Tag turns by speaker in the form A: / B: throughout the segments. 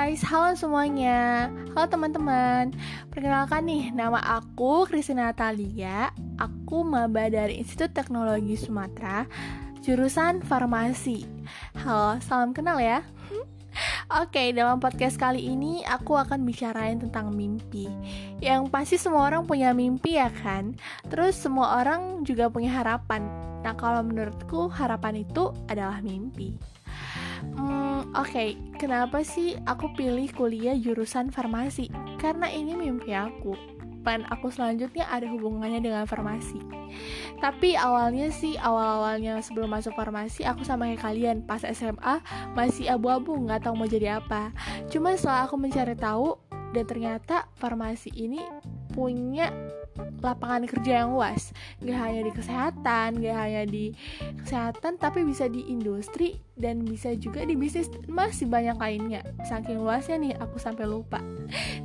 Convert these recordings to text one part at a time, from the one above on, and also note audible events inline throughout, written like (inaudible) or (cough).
A: guys, halo semuanya. Halo teman-teman. Perkenalkan nih, nama aku Kristina Natalia Aku maba dari Institut Teknologi Sumatera Jurusan Farmasi. Halo, salam kenal ya. (laughs) Oke, dalam podcast kali ini aku akan bicarain tentang mimpi. Yang pasti semua orang punya mimpi ya kan? Terus semua orang juga punya harapan. Nah kalau menurutku harapan itu adalah mimpi. Hmm, oke, okay. kenapa sih aku pilih kuliah jurusan farmasi? Karena ini mimpi aku. Plan aku selanjutnya ada hubungannya dengan farmasi. Tapi awalnya sih, awal-awalnya sebelum masuk farmasi, aku sama kayak kalian pas SMA masih abu-abu nggak tahu mau jadi apa. Cuma setelah aku mencari tahu dan ternyata farmasi ini punya lapangan kerja yang luas. Gak hanya di kesehatan, gak hanya di kesehatan Tapi bisa di industri dan bisa juga di bisnis. Masih banyak lainnya. Saking luasnya nih aku sampai lupa.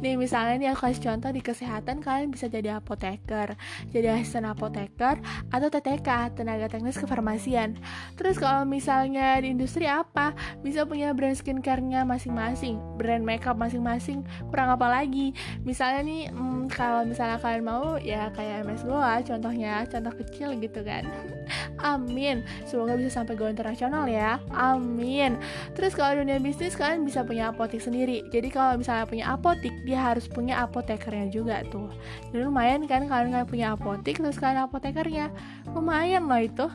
A: Nih misalnya nih aku kasih contoh di kesehatan Kalian bisa jadi apoteker Jadi asisten apoteker Atau TTK, tenaga teknis kefarmasian. Terus kalau misalnya di industri apa? Bisa punya brand skincare-nya masing-masing Brand makeup masing-masing. Kurang apa lagi? Misalnya nih hmm, kalau misalnya kalian mau ya kayak MS Goa contohnya contoh kecil gitu kan (laughs) amin semoga bisa sampai go internasional ya amin terus kalau dunia bisnis kalian bisa punya apotek sendiri jadi kalau misalnya punya apotek dia harus punya apotekernya juga tuh jadi lumayan kan kalian kalian punya apotek terus kalian apotekernya lumayan loh itu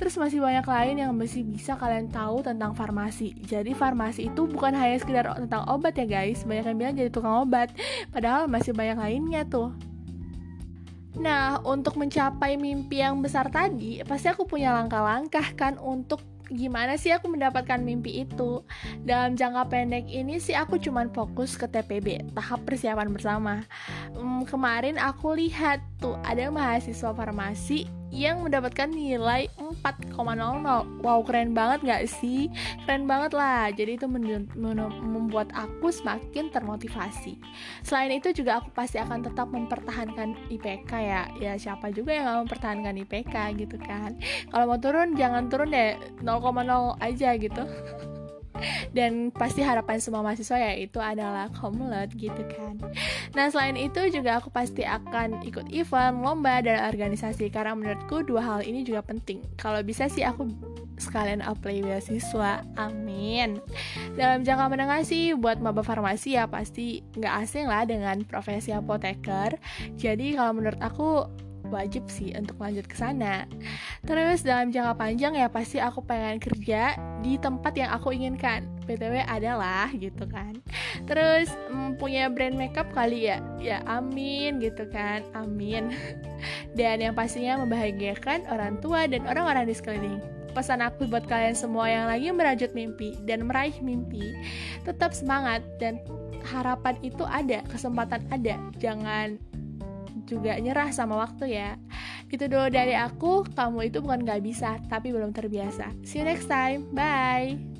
A: Terus masih banyak lain yang masih bisa kalian tahu tentang farmasi. Jadi farmasi itu bukan hanya sekedar tentang obat ya guys. Banyak yang bilang jadi tukang obat. Padahal masih banyak lainnya tuh. Nah, untuk mencapai mimpi yang besar tadi, pasti aku punya langkah-langkah kan untuk gimana sih aku mendapatkan mimpi itu. Dalam jangka pendek ini sih aku cuman fokus ke TPB tahap persiapan bersama. Hmm, kemarin aku lihat tuh ada mahasiswa farmasi yang mendapatkan nilai 4,00 wow keren banget gak sih? Keren banget lah. Jadi itu membuat aku semakin termotivasi. Selain itu juga aku pasti akan tetap mempertahankan IPK ya. Ya siapa juga yang gak mempertahankan IPK gitu kan. Kalau mau turun jangan turun deh. 0,0 aja gitu dan pasti harapan semua mahasiswa ya itu adalah komlot gitu kan. Nah selain itu juga aku pasti akan ikut event lomba dan organisasi. Karena menurutku dua hal ini juga penting. Kalau bisa sih aku sekalian apply beasiswa. Amin. Dalam jangka menengah sih buat maba farmasi ya pasti nggak asing lah dengan profesi apoteker. Jadi kalau menurut aku wajib sih untuk lanjut ke sana. Terus dalam jangka panjang ya pasti aku pengen kerja di tempat yang aku inginkan. BTW adalah gitu kan. Terus mm, punya brand makeup kali ya. Ya amin gitu kan. Amin. (laughs) Dan yang pastinya membahagiakan orang tua dan orang-orang di sekeliling pesan aku buat kalian semua yang lagi merajut mimpi dan meraih mimpi, tetap semangat dan harapan itu ada, kesempatan ada. Jangan juga nyerah sama waktu ya. Gitu dulu dari aku, kamu itu bukan gak bisa, tapi belum terbiasa. See you next time, bye!